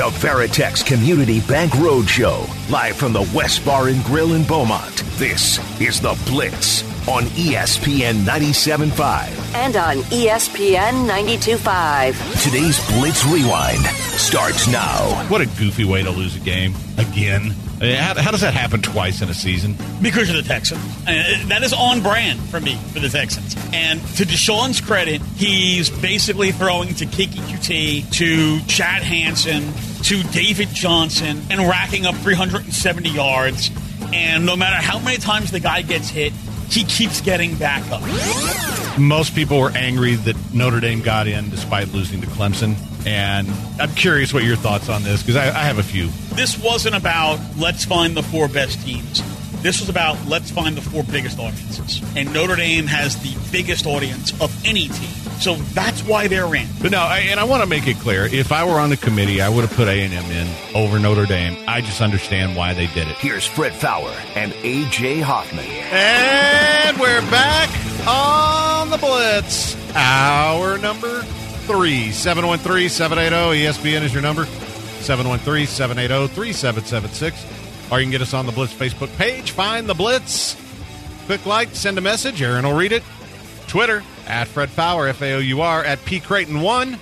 A Veritex Community Bank Roadshow, live from the West Bar and Grill in Beaumont. This is The Blitz on ESPN 97.5. and on ESPN 92.5. Today's Blitz Rewind starts now. What a goofy way to lose a game again. How, how does that happen twice in a season? because of the Texans. And that is on brand for me for the Texans. And to Deshaun's credit, he's basically throwing to Keke Coutee, to Chad Hansen, to David Johnson, and racking up 370 yards. And no matter how many times the guy gets hit, he keeps getting back up. Most people were angry that Notre Dame got in despite losing to Clemson. And I'm curious what your thoughts on this because I, I have a few. This wasn't about let's find the four best teams. This was about let's find the four biggest audiences. And Notre Dame has the biggest audience of any team. So that's why they're in. But no, I, and I want to make it clear: if I were on the committee, I would have put A and M in over Notre Dame. I just understand why they did it. Here's Fred Faour and AJ Hoffman. And we're back on the Blitz. Hour number three. 713 780 ESPN is your number. 713 780 3776. Or you can get us on the Blitz Facebook page. Find the Blitz. Click like, send a message. Aaron will read it. Twitter at Fred Faour, F A O U R, at P Creighton1.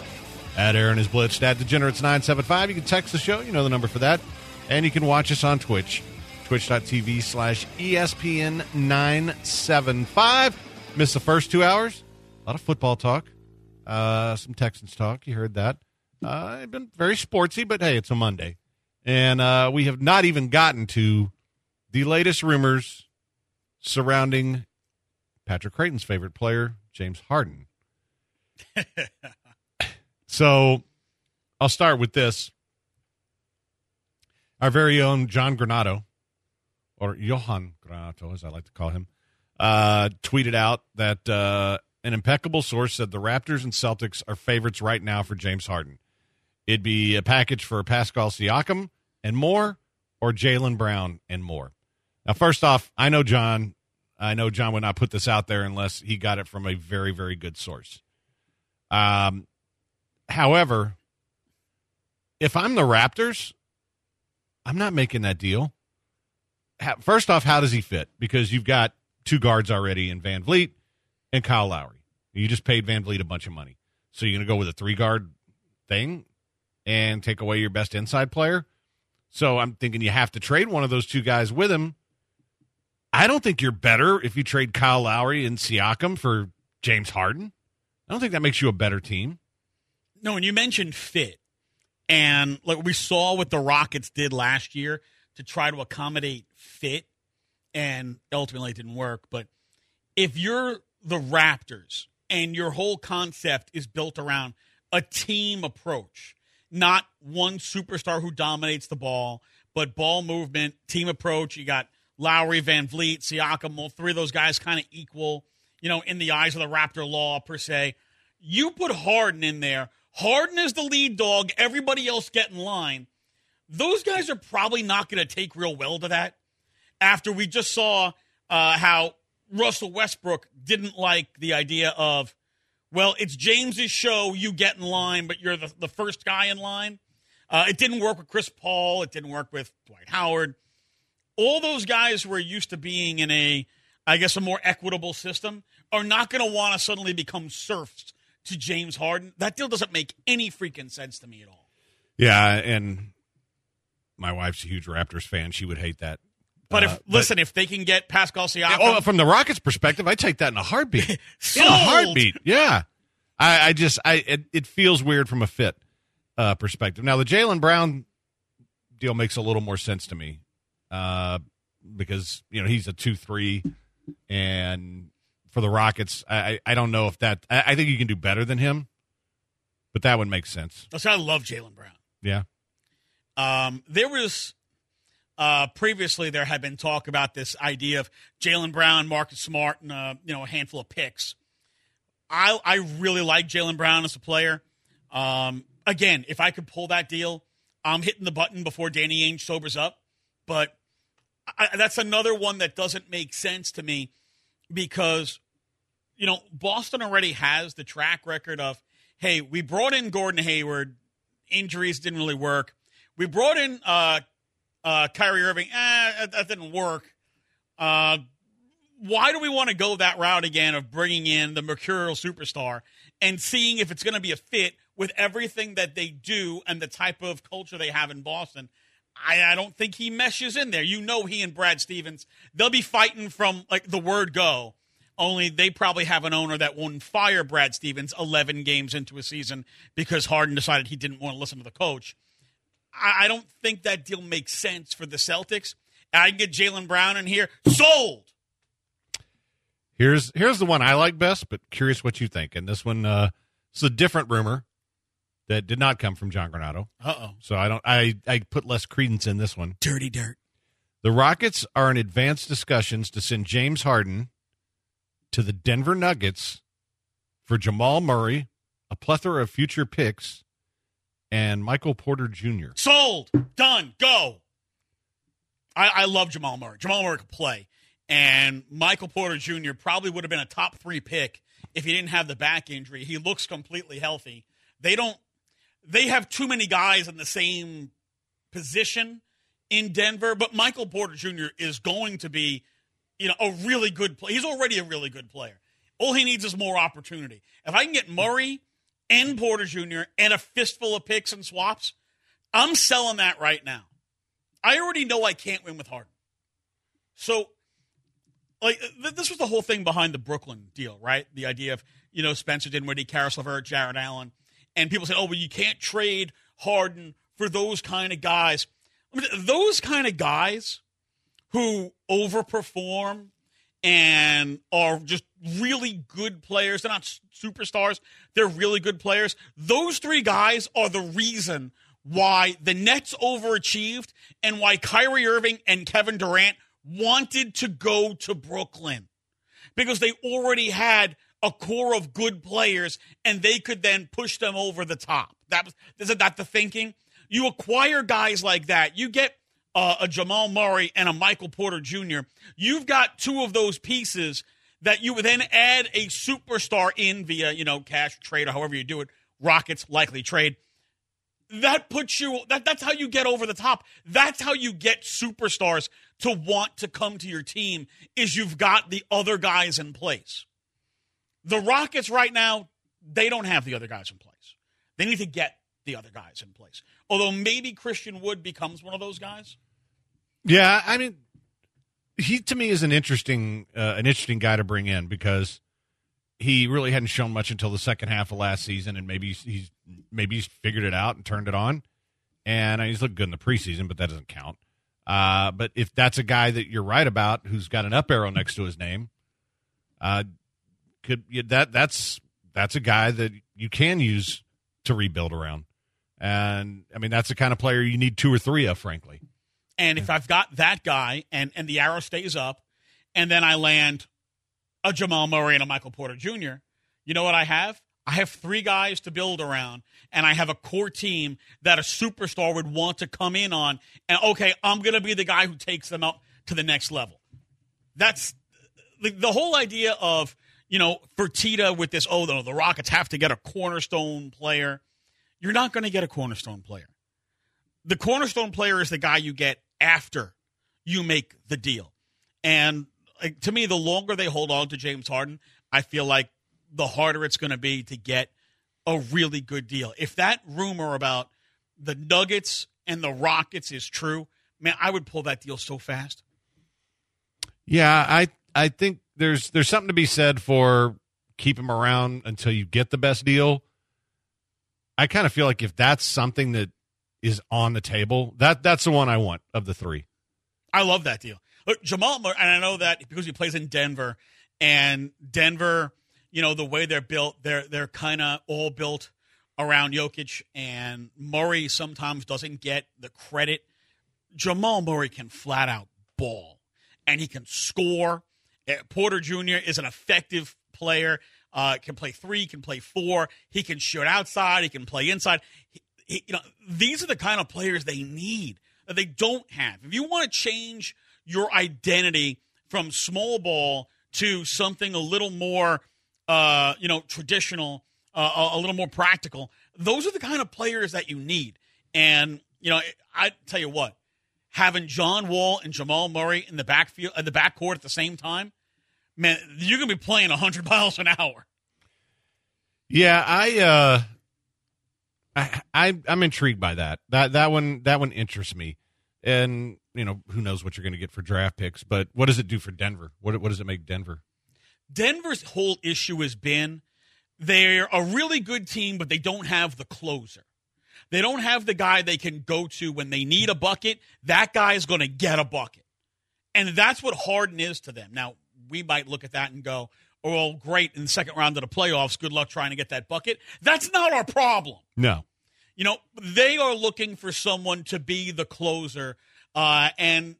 At Aaron is Blitzed, at Degenerates975. You can text the show. You know the number for that. And you can watch us on Twitch twitch.tv slash E ESPN 975. Miss the first two hours. A lot of football talk. Uh, some Texans talk. You heard that. Uh, it's been very sportsy, but hey, it's a Monday. And uh, we have not even gotten to the latest rumors surrounding Patrick Creighton's favorite player, James Harden. so I'll start with this. Our very own John Granato, or Johan Granato, as I like to call him, uh, tweeted out that uh, an impeccable source said the Raptors and Celtics are favorites right now for James Harden. It'd be a package for Pascal Siakam and more, or Jaylen Brown and more. Now, first off, I know John. I know John would not put this out there unless he got it from a very, very good source. Um, however, if I'm the Raptors, I'm not making that deal. First off, how does he fit? Because you've got two guards already in VanVleet and Kyle Lowry. You just paid VanVleet a bunch of money. So you're going to go with a three guard thing and take away your best inside player? So I'm thinking you have to trade one of those two guys with him. I don't think you're better if you trade Kyle Lowry and Siakam for James Harden. I don't think that makes you a better team. No, and you mentioned fit. And like we saw what the Rockets did last year to try to accommodate fit, and ultimately it didn't work. But if you're the Raptors and your whole concept is built around a team approach, not one superstar who dominates the ball, but ball movement, team approach, you got Lowry, VanVleet, Siakam, all three of those guys kind of equal, you know, in the eyes of the Raptor law per se. You put Harden in there. Harden is the lead dog. Everybody else get in line. Those guys are probably not going to take real well to that. After we just saw uh, how Russell Westbrook didn't like the idea of, well, it's James's show. You get in line, but you're the, the first guy in line. Uh, it didn't work with Chris Paul. It didn't work with Dwight Howard. All those guys who are used to being in a, I guess, a more equitable system are not going to want to suddenly become serfs to James Harden. That deal doesn't make any freaking sense to me at all. Yeah, and my wife's a huge Raptors fan. She would hate that. But Uh, if listen, if they can get Pascal Siakam, oh, from the Rockets' perspective, I take that in a heartbeat. in a heartbeat. Yeah, I, I just, I, it, it feels weird from a fit uh, perspective. Now, the Jaylen Brown deal makes a little more sense to me uh, because you know he's a two-three, and for the Rockets, I, I don't know if that. I, I think you can do better than him, but that would make sense. That's why I love Jaylen Brown. Yeah. Um, there was Uh, previously, there had been talk about this idea of Jaylen Brown, Marcus Smart, and uh, you know a handful of picks. I I really like Jaylen Brown as a player. Um, again, if I could pull that deal, I'm hitting the button before Danny Ainge sobers up. But I, that's another one that doesn't make sense to me because you know Boston already has the track record of hey, we brought in Gordon Hayward, injuries didn't really work. We brought in uh, uh, Kyrie Irving, eh, that didn't work. Uh, why do we want to go that route again of bringing in the mercurial superstar and seeing if it's going to be a fit with everything that they do and the type of culture they have in Boston? I, I don't think he meshes in there. You know, he and Brad Stevens, they'll be fighting from like the word go. Only they probably have an owner that won't fire Brad Stevens 11 games into a season because Harden decided he didn't want to listen to the coach. I, I don't think that deal makes sense for the Celtics. I can get Jaylen Brown in here. Sold. Here's here's the one I like best, but curious what you think. And this one, uh, it's a different rumor that did not come from John Granato. Uh oh. So I don't. I I put less credence in this one. Dirty dirt. The Rockets are in advanced discussions to send James Harden to the Denver Nuggets for Jamal Murray, a plethora of future picks, and Michael Porter Jr. Sold. Done. Go. I, I love Jamal Murray. Jamal Murray can play. And Michael Porter Jr. probably would have been a top three pick if he didn't have the back injury. He looks completely healthy. They don't they have too many guys in the same position in Denver, but Michael Porter Jr. is going to be, you know, a really good player. He's already a really good player. All he needs is more opportunity. If I can get Murray and Porter Jr. and a fistful of picks and swaps, I'm selling that right now. I already know I can't win with Harden. So, like, th- this was the whole thing behind the Brooklyn deal, right? The idea of, you know, Spencer Dinwiddie, Caris LeVert, Jarrett Allen. And people say, oh, well, you can't trade Harden for those kind of guys. I mean, those kind of guys who overperform and are just really good players. They're not superstars, they're really good players. Those three guys are the reason why the Nets overachieved and why Kyrie Irving and Kevin Durant wanted to go to Brooklyn because they already had a core of good players and they could then push them over the top. That was isn't that the thinking? You acquire guys like that. You get uh, a Jamal Murray and a Michael Porter Jr. You've got two of those pieces that you would then add a superstar in via you know cash trade or however you do it. Rockets likely trade. That puts you. That, that's how you get over the top. That's how you get superstars to want to come to your team. Is you've got the other guys in place. The Rockets right now, they don't have the other guys in place. They need to get the other guys in place. Although maybe Christian Wood becomes one of those guys. Yeah, I mean, he to me is an interesting uh, an interesting guy to bring in because he really hadn't shown much until the second half of last season, and maybe he's, maybe he's figured it out and turned it on, and he's looked good in the preseason, but that doesn't count. Uh, but if that's a guy that you're right about, who's got an up arrow next to his name, uh, could that that's that's a guy that you can use to rebuild around. And I mean, that's the kind of player you need two or three of, frankly. And if I've got that guy and, and the arrow stays up, and then I land a Jamal Murray and a Michael Porter Jr., you know what I have? I have three guys to build around, and I have a core team that a superstar would want to come in on. And okay, I'm going to be the guy who takes them up to the next level. That's the, the whole idea of, you know, Fertitta with this, oh, no, the Rockets have to get a cornerstone player. You're not going to get a cornerstone player. The cornerstone player is the guy you get after you make the deal. And like, to me, the longer they hold on to James Harden, I feel like the harder it's going to be to get a really good deal. If that rumor about the Nuggets and the Rockets is true, man, I would pull that deal so fast. Yeah, I I think there's there's something to be said for keep him around until you get the best deal. I kind of feel like if that's something that is on the table, that that's the one I want of the three. I love that deal. Look, Jamal, and I know that because he plays in Denver, and Denver, you know, the way they're built, they're they're kind of all built around Jokic, and Murray sometimes doesn't get the credit Jamal Murray can flat out ball and he can score. Uh, Porter Jr. is an effective player. Uh, can play three, can play four. He can shoot outside. He can play inside. He, you know, these are the kind of players they need that they don't have. If you want to change your identity from small ball to something a little more, uh, you know, traditional, uh, a little more practical, those are the kind of players that you need. And you know, I tell you what, having John Wall and Jamal Murray in the backfield, in the backcourt at the same time, man, you're gonna be playing 100 miles an hour. Yeah, I, uh, I, I, I'm intrigued by that. That that one, that one interests me. And you know, who knows what you're going to get for draft picks? But what does it do for Denver? What what does it make Denver? Denver's whole issue has been they're a really good team, but they don't have the closer. They don't have the guy they can go to when they need a bucket. That guy is going to get a bucket. And that's what Harden is to them. Now, we might look at that and go, oh, well, great, in the second round of the playoffs, good luck trying to get that bucket. That's not our problem. No. You know, they are looking for someone to be the closer. Uh, and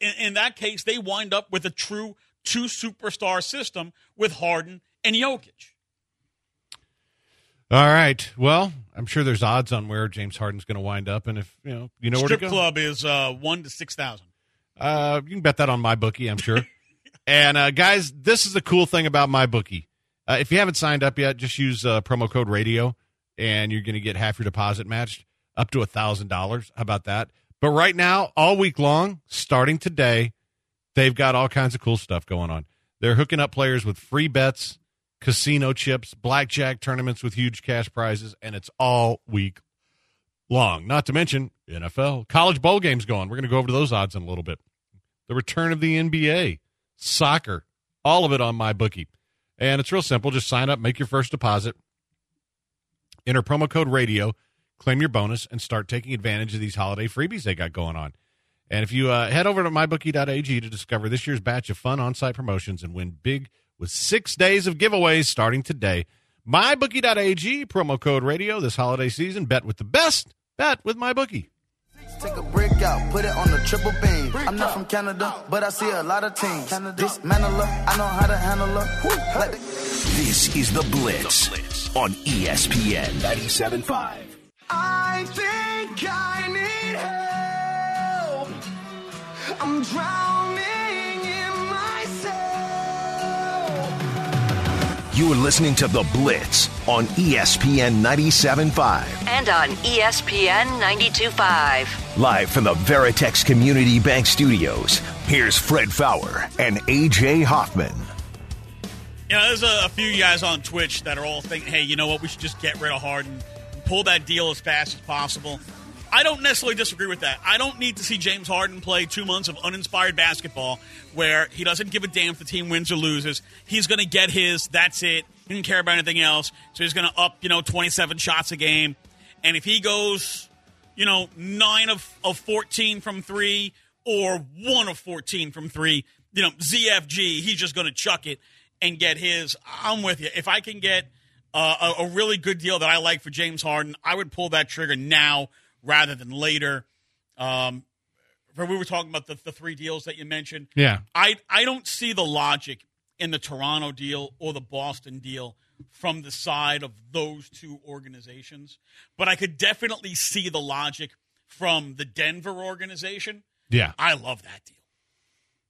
in, in that case, they wind up with a true two superstar system with Harden and Jokic. All right. Well, I'm sure there's odds on where James Harden's going to wind up, and if you know, you know Strip where to go. club is uh, one to six thousand. Uh, you can bet that on my bookie, I'm sure. and uh, guys, this is the cool thing about my bookie. Uh, if you haven't signed up yet, just use uh, promo code radio, and you're going to get half your deposit matched up to a thousand dollars. How about that? But right now, all week long, starting today, they've got all kinds of cool stuff going on. They're hooking up players with free bets casino chips, blackjack tournaments with huge cash prizes, and it's all week long. Not to mention NFL, college bowl games going. We're going to go over to those odds in a little bit. The return of the NBA, soccer, all of it on my bookie. And it's real simple. Just sign up, make your first deposit, enter promo code radio, claim your bonus, and start taking advantage of these holiday freebies they got going on. And if you uh, head over to mybookie.ag to discover this year's batch of fun on site promotions and win big – with six days of giveaways starting today. MyBookie.ag, promo code radio this holiday season. Bet with the best. Bet with MyBookie. Take a brick out, put it on the triple beam. I'm not from Canada, but I see a lot of teams. Dismantle her, I know how to handle her. Like This is The Blitz on ESPN 97.5. I think I need help. I'm drowning in myself. You are listening to The Blitz on ESPN 97.5. And on ESPN 92.5. Live from the Veritex Community Bank Studios, here's Fred Faour and AJ Hoffman. You know, there's a, a few guys on Twitch that are all thinking, hey, you know what? We should just get rid of Harden, pull that deal as fast as possible. I don't necessarily disagree with that. I don't need to see James Harden play two months of uninspired basketball where he doesn't give a damn if the team wins or loses. He's going to get his. That's it. He didn't care about anything else. So he's going to up, you know, 27 shots a game. And if he goes, you know, 9 of, of 14 from three or 1 of 14 from three, you know, ZFG, he's just going to chuck it and get his. I'm with you. If I can get uh, a, a really good deal that I like for James Harden, I would pull that trigger now rather than later. Um, we were talking about the, the three deals that you mentioned. Yeah. I I don't see the logic in the Toronto deal or the Boston deal from the side of those two organizations, but I could definitely see the logic from the Denver organization. Yeah. I love that deal.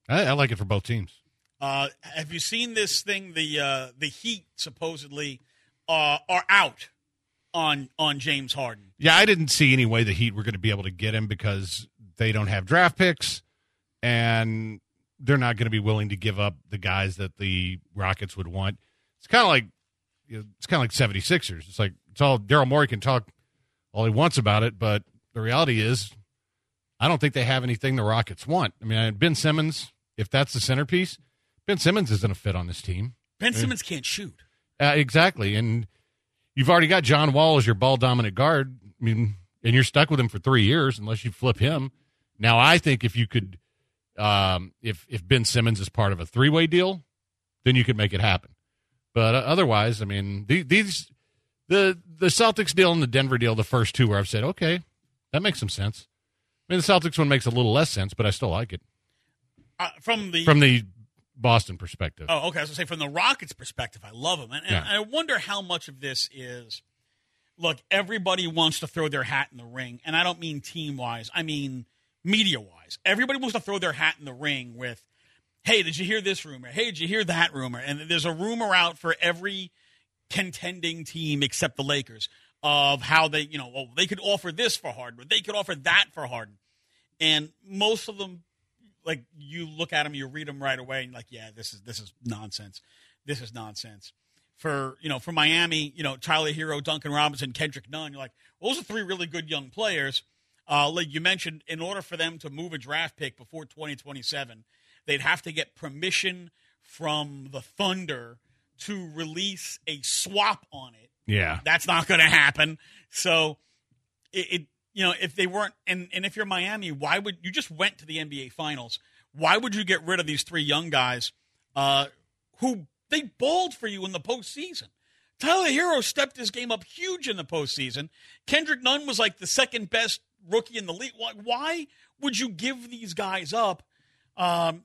I, I like it for both teams. Uh, have you seen this thing? The uh, the Heat supposedly uh, are out on on James Harden. Yeah, I didn't see any way the Heat were going to be able to get him because they don't have draft picks and they're not going to be willing to give up the guys that the Rockets would want. It's kind of like you know, it's kind of like 76ers. It's like it's all Daryl Morey can talk all he wants about it, but the reality is I don't think they have anything the Rockets want. I mean, Ben Simmons, if that's the centerpiece, Ben Simmons isn't a fit on this team. Ben Simmons can't shoot. Uh, exactly. And you've already got John Wall as your ball dominant guard. I mean, and you're stuck with him for three years unless you flip him. Now, I think if you could, um, if if Ben Simmons is part of a three way deal, then you could make it happen. But uh, otherwise, I mean, these the the Celtics deal and the Denver deal, the first two where I've said, okay, that makes some sense. I mean, the Celtics one makes a little less sense, but I still like it Uh, from the from the Boston perspective. Oh, okay. I was gonna say from the Rockets' perspective, I love them, and, and Yeah. I wonder how much of this is. Look, everybody wants to throw their hat in the ring, and I don't mean team wise. I mean media wise. Everybody wants to throw their hat in the ring with, "Hey, did you hear this rumor? Hey, did you hear that rumor?" And there's a rumor out for every contending team except the Lakers of how they, you know, well, they could offer this for Harden, or they could offer that for Harden, and most of them like you look at them, you read them right away, and like, yeah, this is this is nonsense. This is nonsense. For you know, for Miami, you know, Tyler Herro, Duncan Robinson, Kendrick Nunn, you're like, well, those are three really good young players. Uh, like you mentioned, in order for them to move a draft pick before 2027, they'd have to get permission from the Thunder to release a swap on it Yeah. that's not going to happen. So it, it, you know, if they weren't, and, and if you're Miami, why would you just went to the NBA Finals? Why would you get rid of these three young guys uh, who they balled for you in the postseason? Tyler Herro stepped his game up huge in the postseason. Kendrick Nunn was like the second best rookie in the league. Why, would you give these guys up um,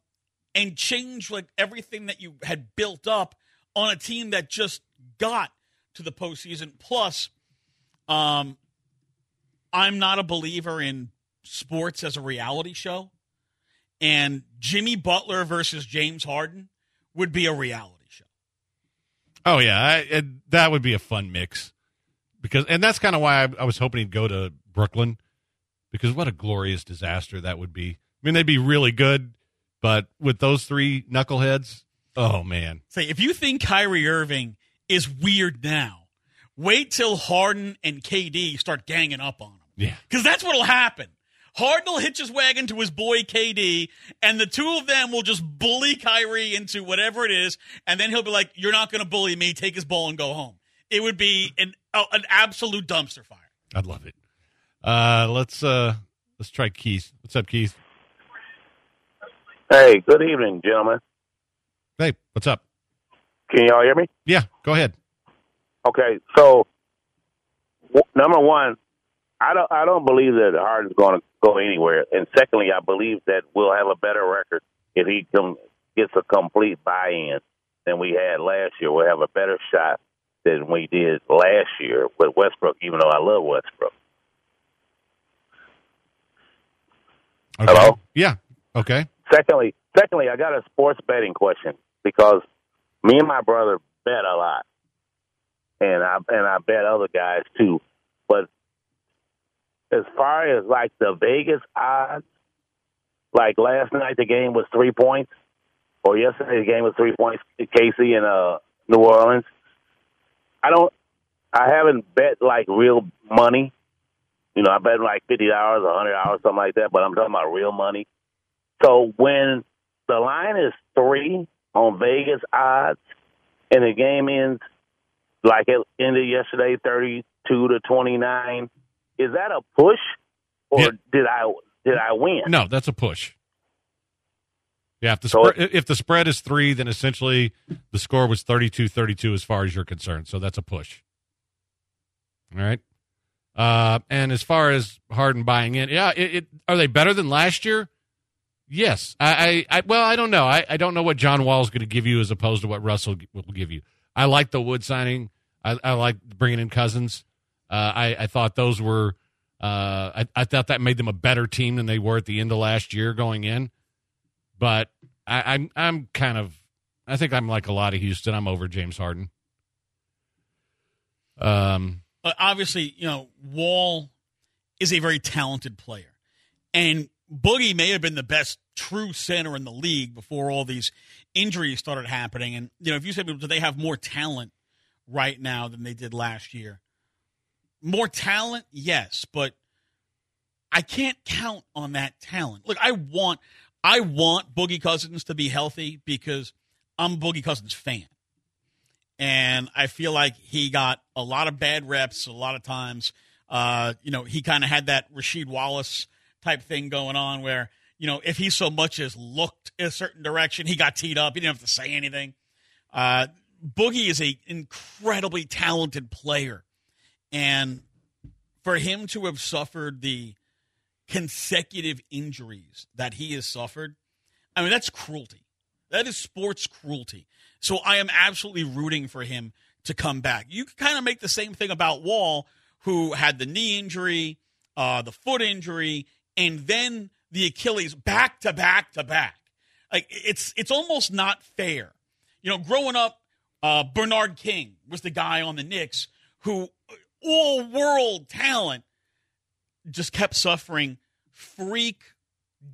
and change like everything that you had built up on a team that just got to the postseason? Plus, um, I'm not a believer in sports as a reality show, and Jimmy Butler versus James Harden would be a reality show. Oh yeah, I, it, that would be a fun mix because, and that's kind of why I, I was hoping he'd go to Brooklyn because what a glorious disaster that would be. I mean, they'd be really good, but with those three knuckleheads, oh man, Say, if you think Kyrie Irving is weird now, wait till Harden and KD start ganging up on him. Yeah, Because that's what'll happen. Harden will hitch his wagon to his boy KD, and the two of them will just bully Kyrie into whatever it is, and then he'll be like, "You're not going to bully me. Take his ball and go home." It would be an oh, an absolute dumpster fire. I'd love it. Uh, let's uh, let's try Keith. What's up, Keith? Hey, good evening, gentlemen. Hey, what's up? Can y'all hear me? Yeah, go ahead. Okay, so w- number one, I don't I don't believe that Harden's going to go anywhere, and secondly, I believe that we'll have a better record if he com- gets a complete buy-in than we had last year. We'll have a better shot than we did last year with Westbrook, even though I love Westbrook. Okay. Hello? Yeah. Okay. Secondly, secondly, I got a sports betting question because me and my brother bet a lot, and I and I bet other guys too. But as far as like the Vegas odds, like last night the game was three points, or yesterday the game was three points. KC and uh, New Orleans. I don't. I haven't bet like real money. You know, I bet like fifty dollars, a hundred dollars, something like that. But I'm talking about real money. So when the line is three on Vegas odds, and the game ends like it ended yesterday, thirty-two to twenty-nine, is that a push, or Yeah. did I did I win? No, that's a push. Yeah, if the So spre- if the spread is three, then essentially the score was 32-32 as far as you're concerned. So that's a push. All right. Uh, and as far as Harden buying in, yeah, it, it are they better than last year? Yes. I, I, I well, I don't know. I, I don't know what John Wall is going to give you as opposed to what Russell will give you. I like the Wood signing. I, I like bringing in Cousins. Uh, I, I thought those were. Uh, I, I thought that made them a better team than they were at the end of last year going in. But I, I'm I'm kind of I think I'm like a lot of Houston. I'm over James Harden. Um, Uh, obviously, you know, Wall is a very talented player. And Boogie may have been the best true center in the league before all these injuries started happening. And, you know, if you said, do they have more talent right now than they did last year? More talent, yes, but I can't count on that talent. Look, I want I want Boogie Cousins to be healthy because I'm Boogie Cousins fan. And I feel like he got a lot of bad reps a lot of times. Uh, you know, he kind of had that Rasheed Wallace type thing going on where, you know, if he so much as looked a certain direction, he got teed up. He didn't have to say anything. Uh, Boogie is a incredibly talented player. And for him to have suffered the consecutive injuries that he has suffered, I mean, that's cruelty. That is sports cruelty. So I am absolutely rooting for him to come back. You kind of make the same thing about Wall, who had the knee injury, uh, the foot injury, and then the Achilles back to back to back. Like it's it's almost not fair. You know, growing up, uh, Bernard King was the guy on the Knicks who all world talent just kept suffering freak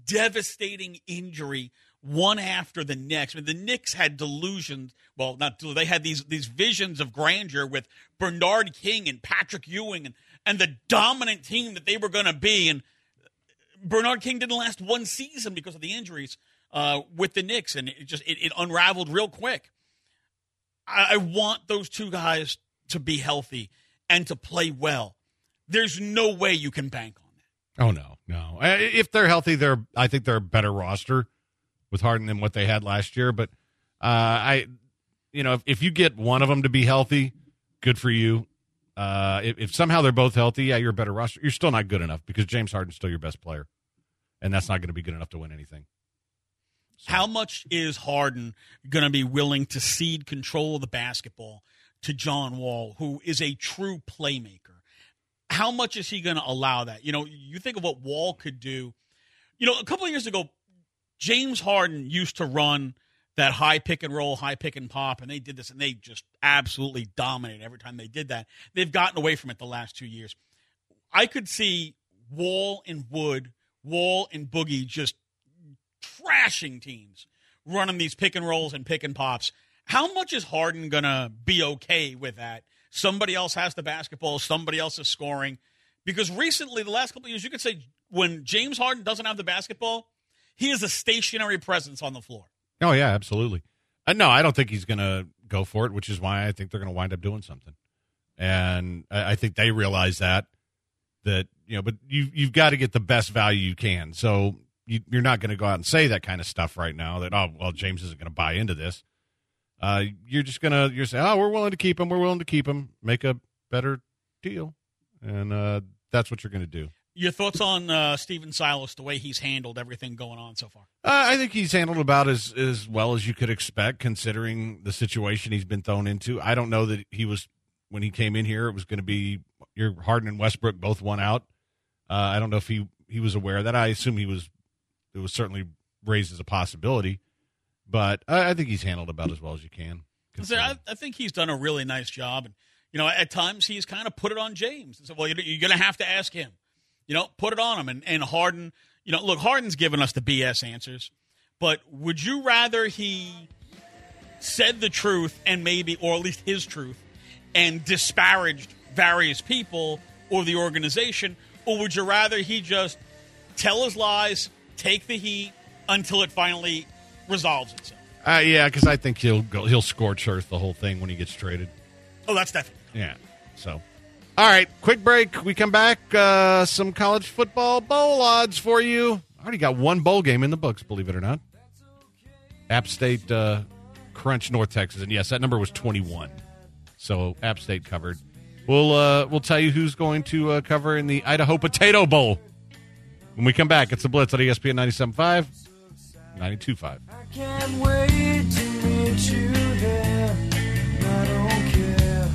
devastating injury one after the next. I mean, the Knicks had delusions. Well, not they had these these visions of grandeur with Bernard King and Patrick Ewing and and the dominant team that they were going to be. And Bernard King didn't last one season because of the injuries uh, with the Knicks, and it just it, it unraveled real quick. I, I want those two guys to be healthy and to play well. There's no way you can bank on that. Oh no, no. If they're healthy, they're I think they're a better roster with Harden than what they had last year. But uh, I, you know, if, if you get one of them to be healthy, good for you. Uh, if, if somehow they're both healthy, yeah, you're a better roster. You're still not good enough because James Harden's still your best player, and that's not going to be good enough to win anything. How much is Harden going to be willing to cede control of the basketball to John Wall, who is a true playmaker? How much is he going to allow that? You know, you think of what Wall could do. You know, a couple of years ago, James Harden used to run that high pick and roll, high pick and pop, and they did this, and they just absolutely dominated every time they did that. They've gotten away from it the last two years. I could see Wall and Wood, Wall and Boogie just trashing teams, running these pick and rolls and pick and pops. How much is Harden gonna be okay with that? Somebody else has the basketball, somebody else is scoring. Because recently, the last couple of years, you could say when James Harden doesn't have the basketball, he is a stationary presence on the floor. Oh yeah, absolutely. Uh, no, I don't think he's going to go for it, which is why I think they're going to wind up doing something. And I, I think they realize that that you know, but you you've got to get the best value you can. So you, you're not going to go out and say that kind of stuff right now. That oh well, James isn't going to buy into this. Uh, you're just gonna you're saying oh we're willing to keep him, we're willing to keep him, make a better deal, and uh, that's what you're going to do. Your thoughts on uh, Stephen Silas, the way he's handled everything going on so far? Uh, I think he's handled about as as well as you could expect, considering the situation he's been thrown into. I don't know that he was when he came in here. It was going to be your Harden and Westbrook both one out. Uh, I don't know if he he was aware of that. I assume he was. It was certainly raised as a possibility, but I, I think he's handled about as well as you can. So I, I think he's done a really nice job, and you know, at times he's kind of put it on James and said, "Well, you're, you're going to have to ask him." You know, put it on him. And, and Harden, you know, look, Harden's given us the BS answers, but would you rather he said the truth and maybe, or at least his truth, and disparaged various people or the organization, or would you rather he just tell his lies, take the heat until it finally resolves itself? Uh, yeah, because I think he'll go, he'll scorch earth the whole thing when he gets traded. Oh, that's definitely. Yeah. So, all right, quick break. We come back. Uh, some college football bowl odds for you. I already got one bowl game in the books, believe it or not. App State uh, Crunch North Texas, and yes, that number was twenty-one. So App State covered. We'll uh, we'll tell you who's going to uh, cover in the Idaho Potato Bowl when we come back. It's the Blitz on ESPN 97.5, 92.5. I can't wait to meet you there. I don't care.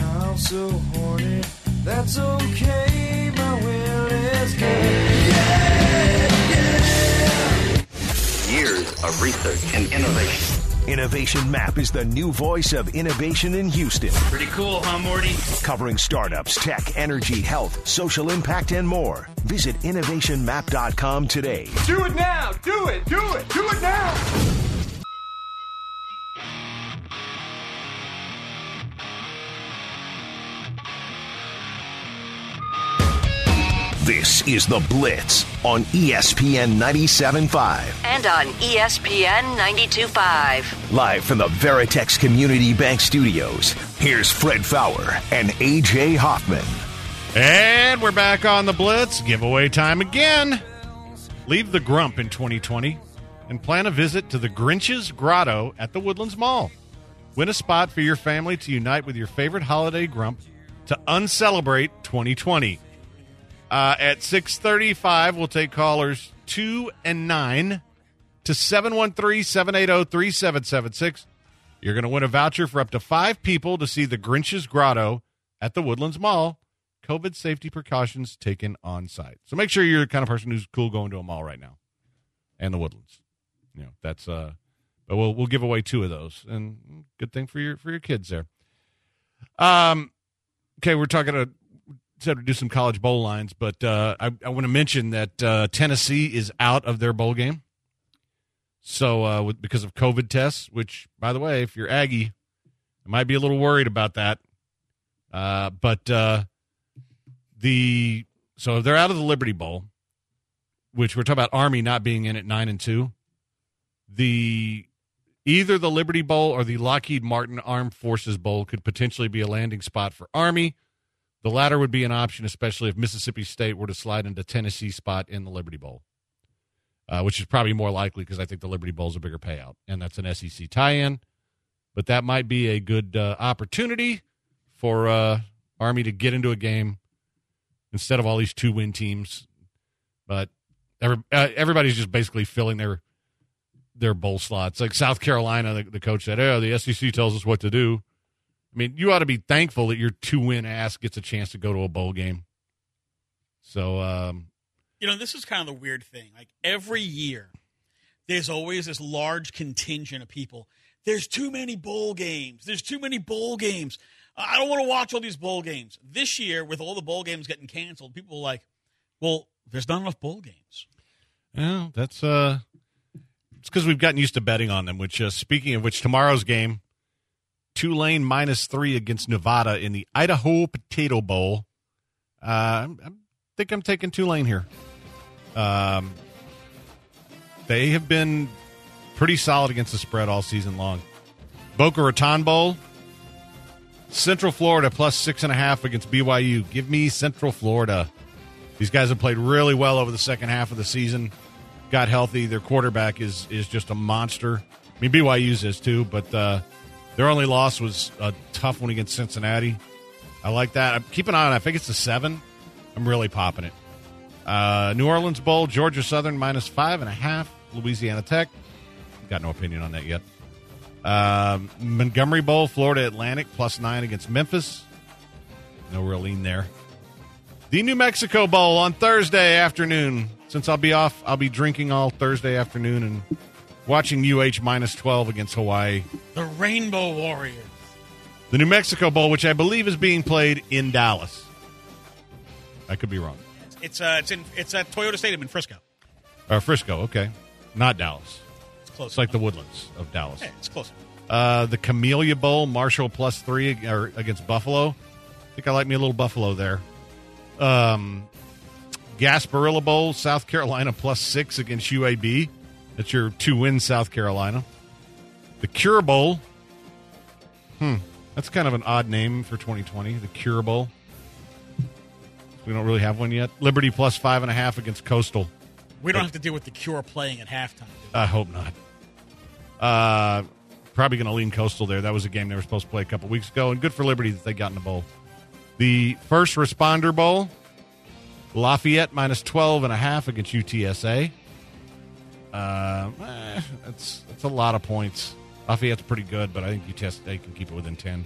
I'm so horny. That's okay. My will is good. Years of research and innovation. Innovation Map is the new voice of innovation in Houston, Pretty cool, huh, Morty? covering startups, tech, energy, health, social impact, and more. Visit innovationmap.com today. Do it now. Do it. Do it. Do it now. This is The Blitz on ESPN 97.5. And on ESPN 92.5. Live from the Veritex Community Bank Studios, here's Fred Faour and AJ Hoffman. And we're back on the Blitz. Giveaway time again. Leave the grump in 2020 and plan a visit to the Grinch's Grotto at the Woodlands Mall. Win a spot for your family to unite with your favorite holiday grump to uncelebrate 2020. Uh, at 635, we'll take callers 2 and 9 to 713-780-3776. You're going to win a voucher for up to five people to see the Grinch's Grotto at the Woodlands Mall. COVID safety precautions taken on site. So make sure you're the kind of person who's cool going to a mall right now. And the Woodlands. You know, that's uh but we'll we'll give away two of those. And good thing for your for your kids there. Um okay, we're talking to said we do some college bowl lines, but uh, I, I want to mention that uh, Tennessee is out of their bowl game. So uh, with, because of COVID tests, which by the way, if you're Aggie, I might be a little worried about that. Uh, but uh, the so they're out of the Liberty Bowl, which we're talking about Army not being in at nine and two. The either the Liberty Bowl or the Lockheed Martin Armed Forces Bowl could potentially be a landing spot for Army. The latter would be an option, especially if Mississippi State were to slide into Tennessee spot in the Liberty Bowl, uh, which is probably more likely because I think the Liberty Bowl is a bigger payout, and that's an SEC tie-in. But that might be a good uh, opportunity for uh, Army to get into a game instead of all these two-win teams. But every, uh, everybody's just basically filling their their bowl slots. Like South Carolina, the, the coach said, "Oh, the SEC tells us what to do." I mean, you ought to be thankful that your two win ass gets a chance to go to a bowl game. So, um, You know, this is kind of the weird thing. Like every year, there's always this large contingent of people. There's too many bowl games. There's too many bowl games. I don't want to watch all these bowl games. This year, with all the bowl games getting canceled, people are like, well, there's not enough bowl games. yeah, that's uh, it's because we've gotten used to betting on them. Which, uh, speaking of which, tomorrow's game, Tulane minus three against Nevada in the Idaho Potato Bowl. Uh, I'm- think I'm taking Tulane here. Um, they have been pretty solid against the spread all season long. Boca Raton Bowl, Central Florida plus six and a half against BYU. Give me Central Florida. These guys have played really well over the second half of the season. Got healthy. Their quarterback is is just a monster. I mean, BYU's is too, but uh, their only loss was a tough one against Cincinnati. I like that. Keep an eye on. it. I think it's a seven. I'm really popping it. Uh, New Orleans Bowl, Georgia Southern minus five and a half. Louisiana Tech. Got no opinion on that yet. Um, Montgomery Bowl, Florida Atlantic plus nine against Memphis. No real lean there. The New Mexico Bowl on Thursday afternoon. Since I'll be off, I'll be drinking all Thursday afternoon and watching UH minus 12 against Hawaii. The Rainbow Warriors. The New Mexico Bowl, which I believe is being played in Dallas. I could be wrong. It's uh, it's in it's at Toyota Stadium in Frisco. Or Frisco, okay. Not Dallas. It's close. It's like the. Woodlands of Dallas. Hey, it's close. Uh, the Camellia Bowl, Marshall plus three or against Buffalo. I think I like me a little Buffalo there. Um, Gasparilla Bowl, South Carolina plus six against UAB. That's your two wins, South Carolina. The Cure Bowl. Hmm. That's kind of an odd name for 2020. The Cure Bowl. We don't really have one yet. Liberty plus five and a half against Coastal. We don't have to deal with the Cure playing at halftime. I hope not. Uh, probably going to lean Coastal there. That was a game they were supposed to play a couple weeks ago, and good for Liberty that they got in the bowl. The First Responder Bowl, Lafayette minus 12 and a half against UTSA. Uh, eh, that's that's a lot of points. Lafayette's pretty good, but I think UTSA can keep it within 10.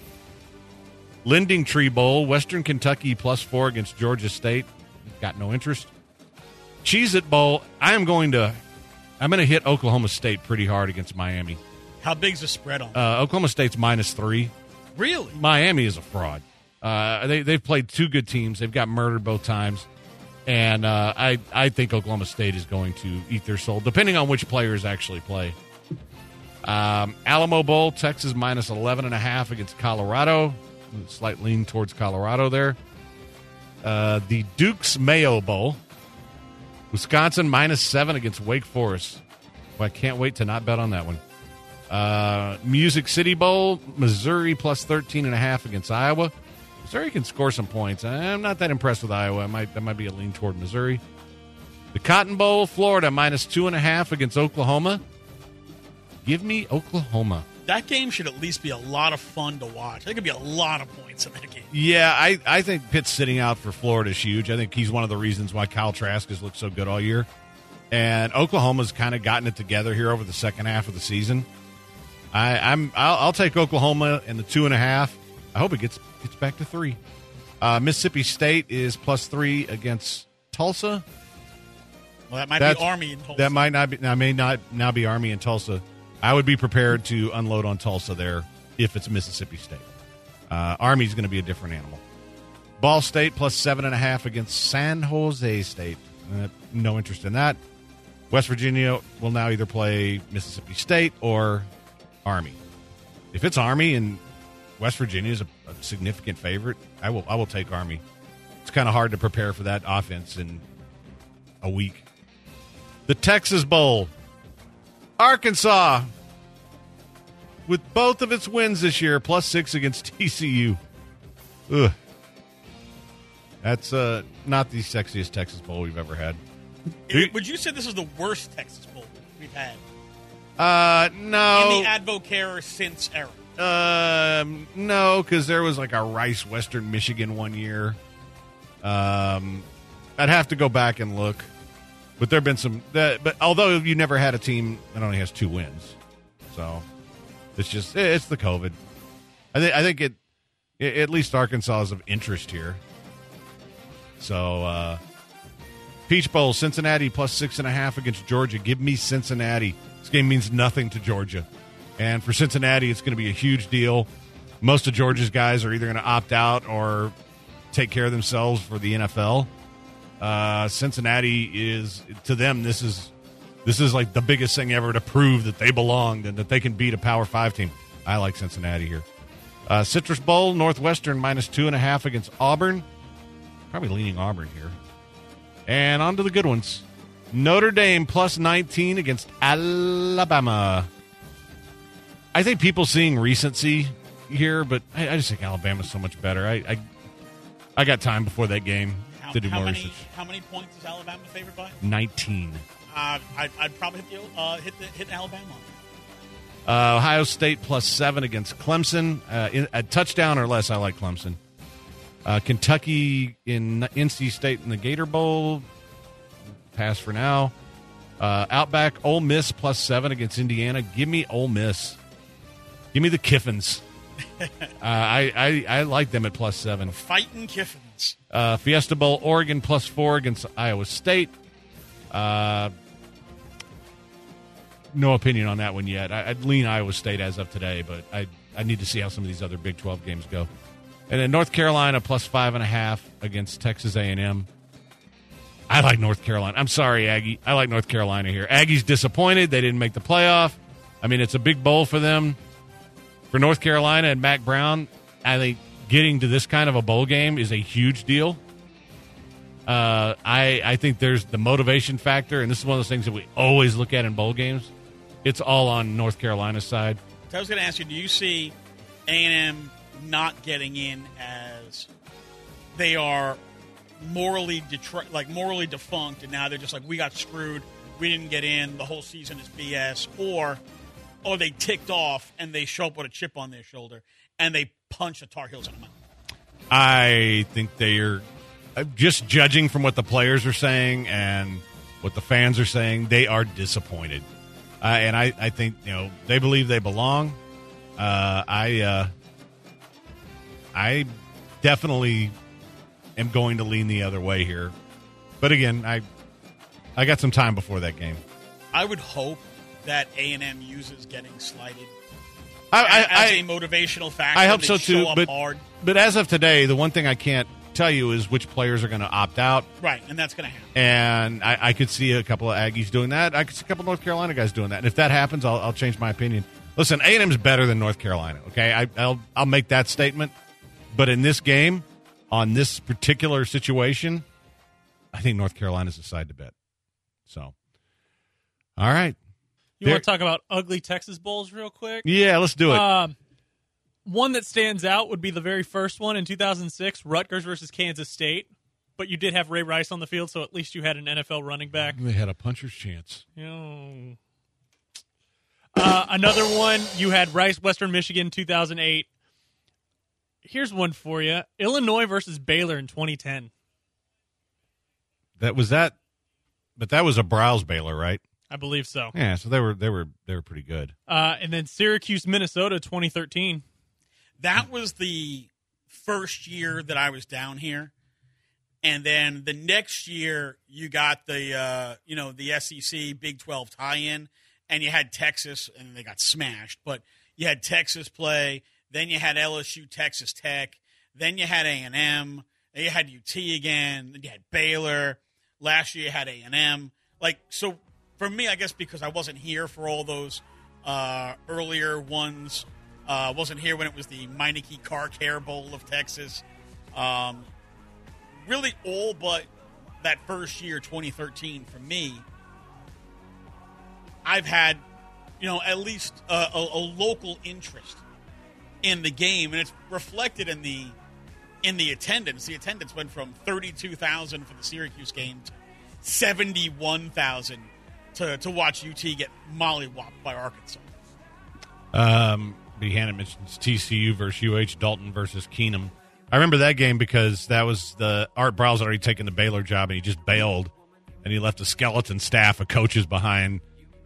Lending Tree Bowl, Western Kentucky plus four against Georgia State. Got no interest. Cheez It Bowl, I am going to I'm going to hit Oklahoma State pretty hard against Miami. How big's the spread on? Uh, Oklahoma State's minus three. really? Miami is a fraud. Uh, they they've played two good teams. They've got murdered both times, and uh, I I think Oklahoma State is going to eat their soul, depending on which players actually play. Um, Alamo Bowl, Texas minus 11 and a half against Colorado. Slight lean towards Colorado there. Uh, the Dukes Mayo Bowl, Wisconsin minus seven against Wake Forest. Well, I can't wait to not bet on that one. Uh, Music City Bowl, Missouri plus 13 and a half against Iowa. Missouri can score some points. I'm not that impressed with Iowa. I might that might be a lean toward Missouri. The Cotton Bowl, Florida minus two and a half against Oklahoma. Give me Oklahoma. That game should at least be a lot of fun to watch. There could be a lot of points in that game. Yeah, I, I think Pitts sitting out for Florida is huge. I think he's one of the reasons why Kyle Trask has looked so good all year. And Oklahoma's kind of gotten it together here over the second half of the season. I, I'm I'll, I'll take Oklahoma in the two and a half. I hope it gets gets back to three. Uh, Mississippi State is plus three against Tulsa. Well, that might That's- be Army in Tulsa. That might not be. That may not now be Army in Tulsa. I would be prepared to unload on Tulsa there if it's Mississippi State. Uh, Army's going to be a different animal. Ball State plus seven and a half against San Jose State. Uh, no interest in that. West Virginia will now either play Mississippi State or Army. If it's Army and West Virginia is a, a significant favorite, I will I will take Army. It's kind of hard to prepare for that offense in a week. The Texas Bowl. Arkansas, with both of its wins this year, plus six against TCU. Ugh. That's uh, not the sexiest Texas Bowl we've ever had. Would you say this is the worst Texas Bowl we've had Uh, no. in the Advocare since era? Um, no, because there was like a Rice Western Michigan one year. Um, I'd have to go back and look, but there've been some. That, but although you never had a team that only has two wins, so it's just it's the COVID. I think I think it, it at least Arkansas is of interest here. So uh, Peach Bowl, Cincinnati plus six and a half against Georgia. Give me Cincinnati. This game means nothing to Georgia. And for Cincinnati, it's going to be a huge deal. Most of Georgia's guys are either going to opt out or take care of themselves for the NFL. Uh, Cincinnati is to them this is this is like the biggest thing ever to prove that they belonged and that they can beat a Power Five team. I like Cincinnati here. Uh, Citrus Bowl, Northwestern minus two and a half against Auburn. Probably leaning Auburn here. And on to the good ones. Notre Dame plus 19 against Alabama. I think people seeing recency here, but I, I just think Alabama's so much better. I, I I got time before that game How, to do how more many research. how many points is Alabama favored by? 19. Uh, I'd, I'd probably hit the uh, hit the hit Alabama. Uh, Ohio State plus seven against Clemson. Uh, in, a touchdown or less, I like Clemson. Uh, Kentucky in NC State in the Gator Bowl. Pass for now. Uh, Outback, Ole Miss plus seven against Indiana. Give me Ole Miss. Give me the Kiffins. uh, I, I I like them at plus seven. Fighting Kiffins. Uh, Fiesta Bowl, Oregon plus four against Iowa State. Uh, no opinion on that one yet. I, I'd lean Iowa State as of today, but I I need to see how some of these other Big Twelve games go. And then North Carolina plus five and a half against Texas A and M. I like North Carolina. I'm sorry, Aggie. I like North Carolina here. Aggie's disappointed they didn't make the playoff. I mean, it's a big bowl for them. For North Carolina and Mack Brown, I think getting to this kind of a bowl game is a huge deal. Uh, I I think there's the motivation factor, and this is one of those things that we always look at in bowl games. It's all on North Carolina's side. I was going to ask you: Do you see A and M not getting in as they are morally detri- like morally defunct, and now they're just like we got screwed, we didn't get in, the whole season is BS, or or they ticked off and they show up with a chip on their shoulder and they punch the Tar Heels in the mouth. I think they are uh, just judging from what the players are saying and what the fans are saying. They are disappointed, uh, and I, I think you know they believe they belong. Uh, I uh, I definitely am going to lean the other way here, but again, I I got some time before that game. I would hope that A and M uses getting slighted I, I, as I- a motivational factor. I hope so too. But hard. but as of today, the one thing I can't tell you is which players are going to opt out. right, and that's going to happen. And I, I could see a couple of Aggies doing that. I could see a couple of North Carolina guys doing that. And if that happens, I'll, I'll change my opinion. Listen, A and M's better than North Carolina. Okay, I, I'll I'll make that statement. But in this game, on this particular situation, I think North Carolina's the side to bet. So, all right, You There- want to talk about ugly Texas bowls real quick? yeah, let's do it. Um, one that stands out would be the very first one in 2006, Rutgers versus Kansas State. But you did have Ray Rice on the field, so at least you had an NFL running back. they had a puncher's chance. You know, Uh, another one, you had Rice, Western Michigan, 2008. Here's one for you Illinois versus Baylor in 2010. That was that, but that was a Briles Baylor, right? I believe so. Yeah, so they were they were they were pretty good. Uh, and then Syracuse, Minnesota, 2013. That was the first year that I was down here, and then the next year you got the uh, you know the SEC Big Twelve tie-in, and you had Texas, and they got smashed. But you had Texas play, then you had LSU, Texas Tech, then you had A and M, you had UT again, then you had Baylor. Last year you had A and M. Like so, for me, I guess because I wasn't here for all those uh, earlier ones. Uh, wasn't here when it was the Meineke Car Care Bowl of Texas. Um, really, all but that first year, 2013, for me, I've had, you know, at least a, a, a local interest in the game, and it's reflected in the in the attendance. The attendance went from 32,000 for the Syracuse game to 71,000 to to watch UT get mollywopped by Arkansas. Um, Buchanan mentions TCU versus UH, Dalton versus Keenum. I remember that game because that was the Art Briles already taken the Baylor job and he just bailed and he left a skeleton staff of coaches behind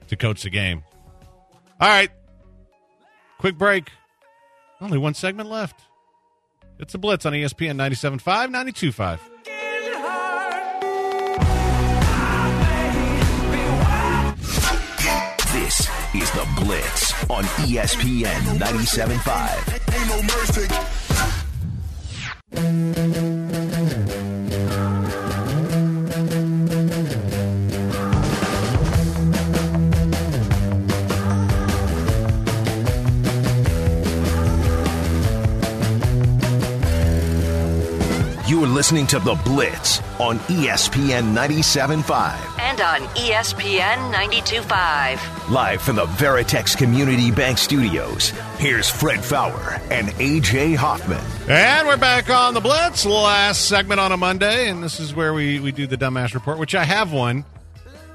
to coach the game. All right, quick break. Only one segment left. It's a blitz on ESPN 97.5, 92.5. is The Blitz on ESPN 97.5. You are listening to The Blitz on ESPN 97.5. And on ESPN 92.5. Live from the Veritex Community Bank Studios, here's Fred Faour and AJ Hoffman. And we're back on the Blitz, last segment on a Monday, and this is where we, we do the dumbass report, which I have one.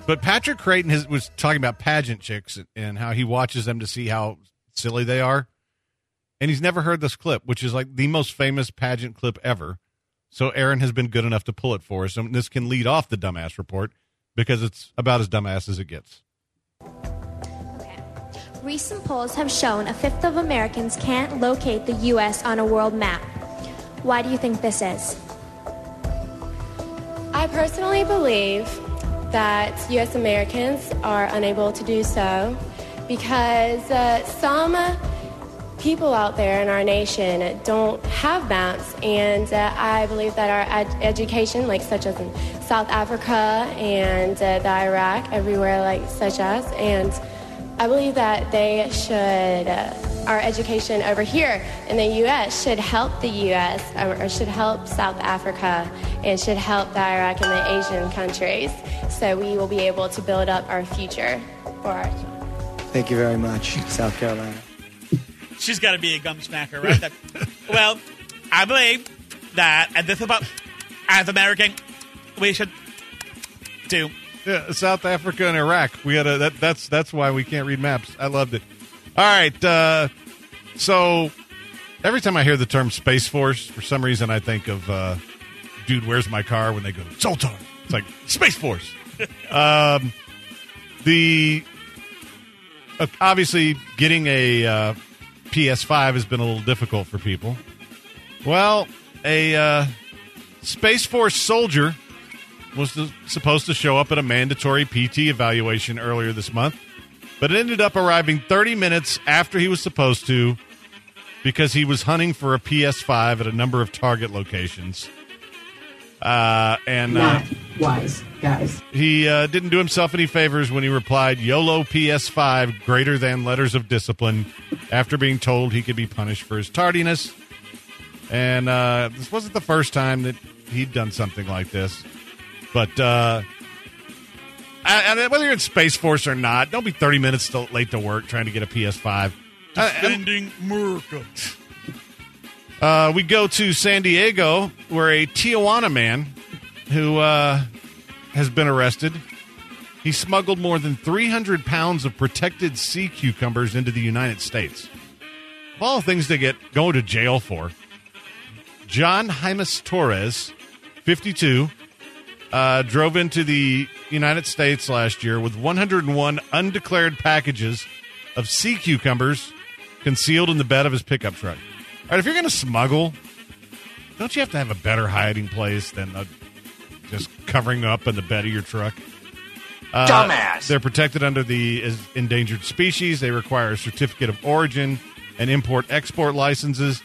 But Patrick Creighton has, was talking about pageant chicks and how he watches them to see how silly they are. And he's never heard this clip, which is like the most famous pageant clip ever. So Aaron has been good enough to pull it for us, and this can lead off the dumbass report because it's about as dumbass as it gets. Recent polls have shown a fifth of Americans can't locate the U.S. on a world map. Why do you think this is? I personally believe that U.S. Americans are unable to do so because uh, some people out there in our nation don't have maps, and uh, I believe that our ed- education, like such as in South Africa and uh, the Iraq, everywhere like such as, and I believe that they should, uh, our education over here in the U.S. should help the U.S. or or should help South Africa and should help the Iraq and the Asian countries, so we will be able to build up our future for our children. Thank you very much, South Carolina. She's got to be a gum smacker, right? That- well, I believe that, and this is about as American, we should do. Yeah, South Africa and Iraq. We got to that. That's that's why we can't read maps. I loved it. All right, uh, so every time I hear the term Space Force, for some reason I think of uh, dude, where's my car? When they go Zoltan, it's like Space Force. um, the uh, obviously getting a uh, PS5 has been a little difficult for people. Well, a uh, Space Force soldier was to, supposed to show up at a mandatory PT evaluation earlier this month, but it ended up arriving 30 minutes after he was supposed to because he was hunting for a PS5 at a number of Target locations. Uh, and uh, Not wise, guys. he uh, didn't do himself any favors when he replied YOLO PS5 greater than letters of discipline after being told he could be punished for his tardiness. And uh, this wasn't the first time that he'd done something like this. But uh, I, I, whether you're in Space Force or not, don't be 30 minutes to, late to work trying to get a PS5. Defending America. Uh, we go to San Diego, where a Tijuana man who uh, has been arrested. he smuggled more than 300 pounds of protected sea cucumbers into the United States. Of all things to get going to jail for, John Jaimes Torres, 52, uh, drove into the United States last year with 101 undeclared packages of sea cucumbers concealed in the bed of his pickup truck. Right, if you're going to smuggle, don't you have to have a better hiding place than uh, just covering up in the bed of your truck? Uh, Dumbass. They're protected under the endangered species. They require a certificate of origin and import export licenses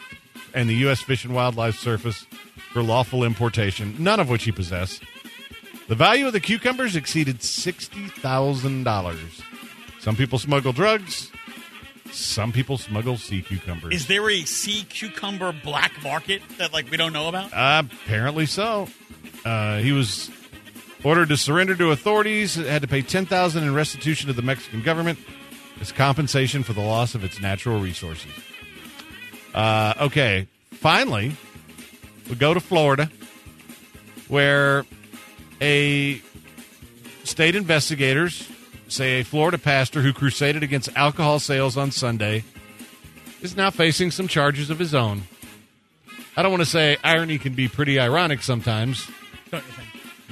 and the U.S. Fish and Wildlife Service for lawful importation, none of which he possessed. The value of the cucumbers exceeded $60,000. Some people smuggle drugs, some people smuggle sea cucumbers. Is there a sea cucumber black market that like we don't know about? Uh, apparently so. Uh, he was ordered to surrender to authorities. Had to pay ten thousand in restitution to the Mexican government as compensation for the loss of its natural resources. Uh, okay, finally, we go to Florida, where a state investigators say a Florida pastor who crusaded against alcohol sales on Sunday is now facing some charges of his own. I don't want to say irony can be pretty ironic sometimes, Don't you think?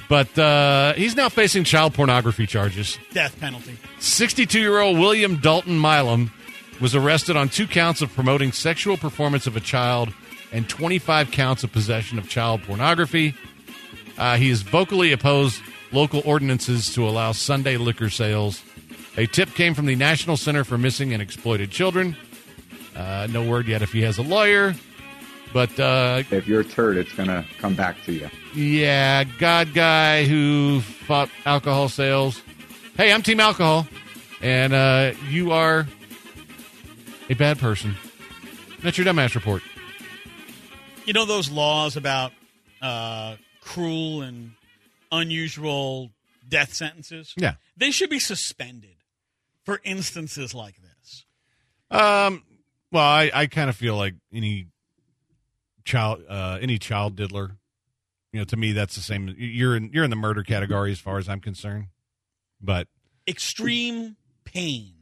but uh, he's now facing child pornography charges. Death penalty. 62 year old William Dalton Milam was arrested on two counts of promoting sexual performance of a child and 25 counts of possession of child pornography. Uh, he has vocally opposed local ordinances to allow Sunday liquor sales. A tip came from the National Center for Missing and Exploited Children. Uh, no word yet if he has a lawyer, but uh, If you're a turd, it's going to come back to you. yeah, God guy who fought alcohol sales. Hey, I'm Team Alcohol, and uh, you are a bad person. That's your dumbass report. You know those laws about uh, cruel and unusual death sentences? Yeah. They should be suspended for instances like this. Um, well, I, I kind of feel like any child, uh, any child diddler, you know, to me that's the same. You're in you're in the murder category as far as I'm concerned. But Extreme pain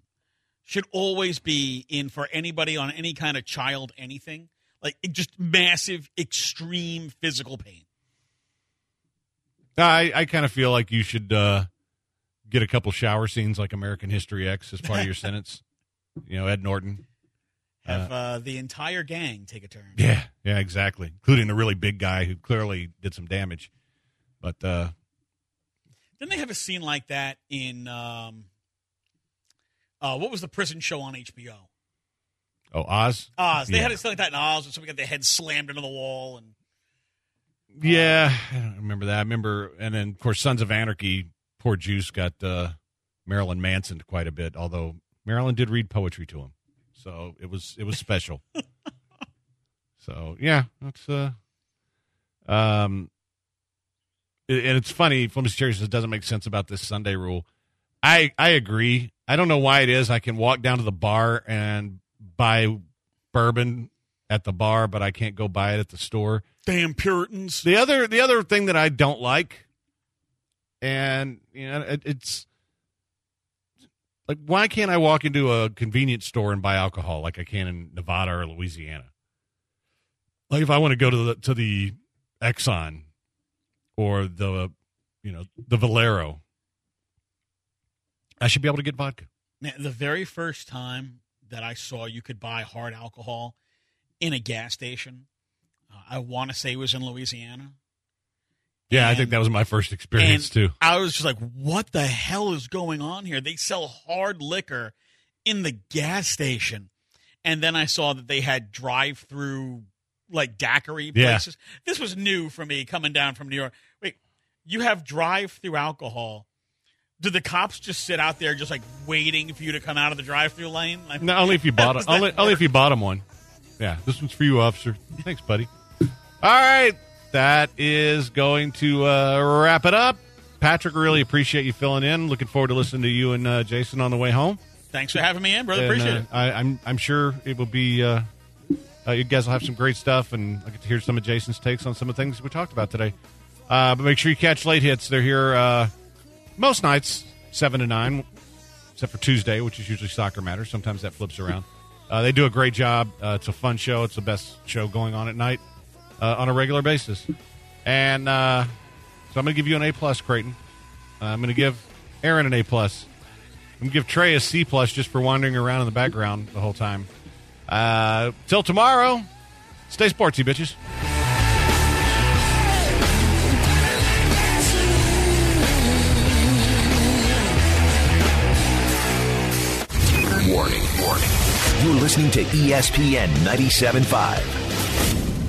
should always be in for anybody on any kind of child anything. Like it just massive, extreme physical pain. I I kind of feel like you should uh, get a couple shower scenes like American History X as part of your sentence. You know, Ed Norton. Have uh, the entire gang take a turn. Yeah, yeah, exactly. Including the really big guy who clearly did some damage. But uh Didn't they have a scene like that in um, uh, what was the prison show on HBO? oh, Oz. Oz. They yeah. had a scene like that in Oz, where somebody got their head slammed into the wall, and Yeah, I don't remember that. I remember, and then of course, Sons of Anarchy. Poor Juice got uh, Marilyn Manson quite a bit. Although Marilyn did read poetry to him, so it was it was special. so yeah, that's uh, um, it- and it's funny. Flimsy Cherry says it doesn't make sense about this Sunday rule. I I agree. I don't know why it is. I can walk down to the bar and buy bourbon at the bar, but I can't go buy it at the store. damn Puritans. The other the other thing that I don't like, and you know, it, it's like why can't I walk into a convenience store and buy alcohol like I can in Nevada or Louisiana? Like if I want to go to the to the Exxon or the you know the Valero, I should be able to get vodka. Man, the very first time that I saw you could buy hard alcohol in a gas station, uh, I want to say it was in Louisiana. Yeah, I think that was my first experience too. I was just like, what the hell is going on here? They sell hard liquor in the gas station. And then I saw that they had drive through like daiquiri Yeah. places. This was new for me coming down from New York. Wait, you have drive through alcohol. Do the cops just sit out there just like waiting for you to come out of the drive through lane? Like, No, only if you bought that Only, only if you bought them one. Yeah, this one's for you, officer. Thanks, buddy. All right, that is going to uh, wrap it up. Patrick, really appreciate you filling in. Looking forward to listening to you and uh, Jason on the way home. Thanks for having me in, brother. And, Appreciate uh, it. I, I'm I'm sure it will be. Uh, uh, you guys will have some great stuff, and I get to hear some of Jason's takes on some of the things we talked about today. Uh, but make sure you catch late hits. They're here uh, most nights 7 to 9, except for Tuesday, which is usually Soccer Matters. Sometimes that flips around. Uh, they do a great job. Uh, it's a fun show. It's the best show going on at night uh, on a regular basis. And uh, so I'm going to give you an A plus, Creighton. Uh, I'm going to give Aaron an A plus. I'm going to give Trey a C plus just for wandering around in the background the whole time. Uh, till tomorrow, stay sportsy, bitches. Warning, warning. You're listening to ESPN 97.5.